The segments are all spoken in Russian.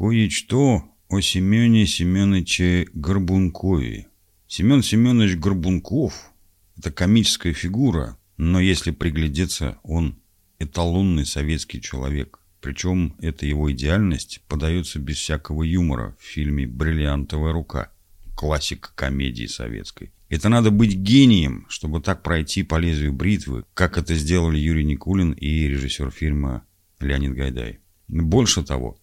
Кое-что о Семене Семеновиче Горбункове. Семен Семенович Горбунков – это комическая фигура, но если приглядеться, он эталонный советский человек. Причем эта его идеальность подается без всякого юмора в фильме «Бриллиантовая рука» классика комедии советской. Это надо быть гением, чтобы так пройти по лезвию бритвы, как это сделали Юрий Никулин и режиссер фильма Леонид Гайдай. Больше того,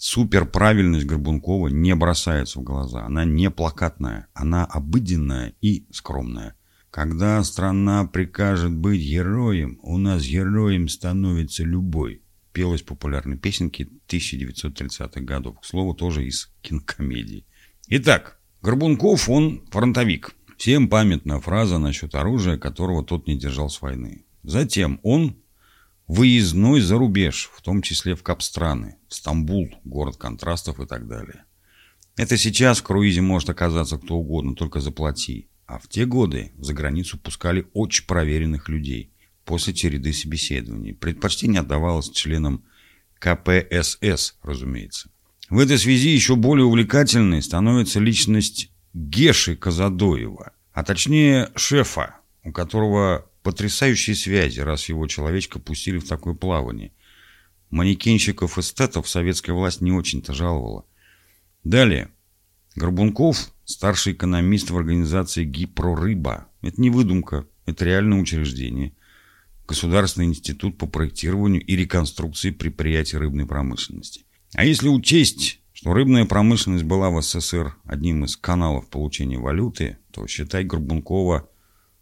суперправильность Горбункова не бросается в глаза. Она не плакатная, она обыденная и скромная. Когда страна прикажет быть героем, у нас героем становится любой. Пелась популярной песенки 1930-х годов. К слову, тоже из кинокомедии. Итак, Горбунков, он фронтовик. Всем памятна фраза насчет оружия, которого тот не держал с войны. Затем он выездной за рубеж, в том числе в Капстраны, в Стамбул, город контрастов и так далее. Это сейчас в круизе может оказаться кто угодно, только заплати. А в те годы за границу пускали очень проверенных людей после череды собеседований. Предпочтение отдавалось членам КПСС, разумеется. В этой связи еще более увлекательной становится личность Геши Казадоева, а точнее шефа, у которого потрясающие связи, раз его человечка пустили в такое плавание. Манекенщиков-эстетов советская власть не очень-то жаловала. Далее. Горбунков – старший экономист в организации «Гипрорыба». Это не выдумка, это реальное учреждение. Государственный институт по проектированию и реконструкции предприятий рыбной промышленности. А если учесть, что рыбная промышленность была в СССР одним из каналов получения валюты, то считай Горбункова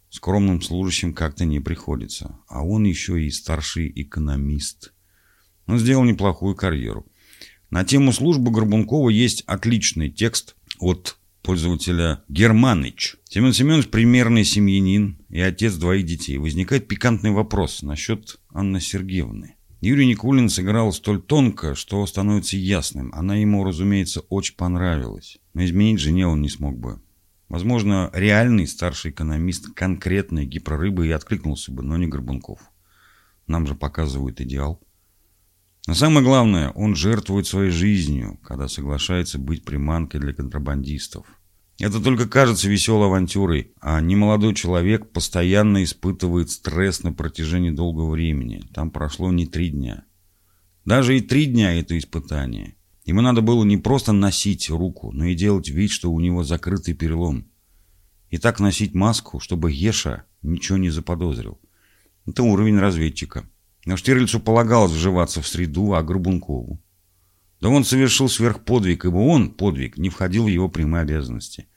скромным служащим как-то не приходится. А он еще и старший экономист. Он сделал неплохую карьеру. На тему службы Горбункова есть отличный текст от пользователя Германыч. Семен Семенович примерный семьянин и отец двоих детей. Возникает пикантный вопрос насчет Анны Сергеевны. Юрий Никулин сыграл столь тонко, что становится ясным. Она ему, разумеется, очень понравилась. Но изменить жене он не смог бы. Возможно, реальный старший экономист конкретной гипрорыбы и откликнулся бы, но не Горбунков. Нам же показывают идеал. Но самое главное, он жертвует своей жизнью, когда соглашается быть приманкой для контрабандистов. Это только кажется веселой авантюрой, а немолодой человек постоянно испытывает стресс на протяжении долгого времени. Там прошло не три дня. Даже и три дня это испытание. Ему надо было не просто носить руку, но и делать вид, что у него закрытый перелом. И так носить маску, чтобы Еша ничего не заподозрил. Это уровень разведчика. Но Штирлицу полагалось вживаться в среду, а Горбункову. Да он совершил сверхподвиг, ибо он, подвиг, не входил в его прямые обязанности.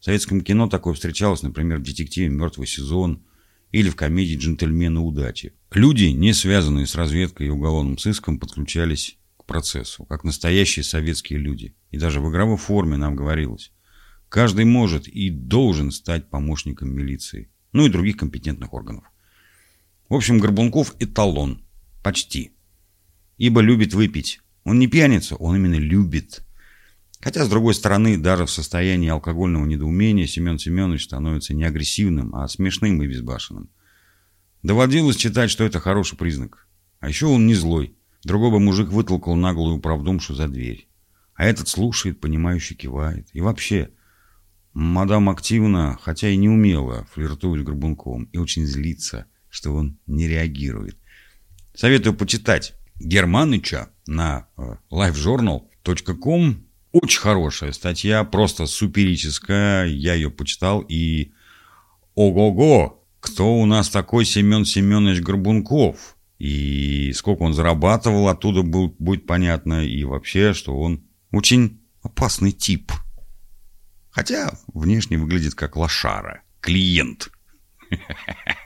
В советском кино такое встречалось, например, в детективе «Мертвый сезон» или в комедии «Джентльмены удачи». Люди, не связанные с разведкой и уголовным сыском, подключались процессу, как настоящие советские люди. И даже в игровой форме нам говорилось. Каждый может и должен стать помощником милиции, ну и других компетентных органов. В общем, Горбунков эталон. Почти. Ибо любит выпить. Он не пьяница, он именно любит. Хотя, с другой стороны, даже в состоянии алкогольного недоумения Семен Семенович становится не агрессивным, а смешным и безбашенным. Доводилось читать, что это хороший признак. А еще он не злой. Другой бы мужик вытолкал наглую правдомшу за дверь. А этот слушает, понимающе кивает. И вообще, мадам активно, хотя и не умела, флиртует с Горбунковым и очень злится, что он не реагирует. Советую почитать Германыча на э, lifejournal.com. Очень хорошая статья, просто суперическая. Я ее почитал и... Ого-го! Кто у нас такой Семен Семенович Горбунков? И сколько он зарабатывал, оттуда был, будет понятно. И вообще, что он очень опасный тип. Хотя внешне выглядит как лошара. Клиент.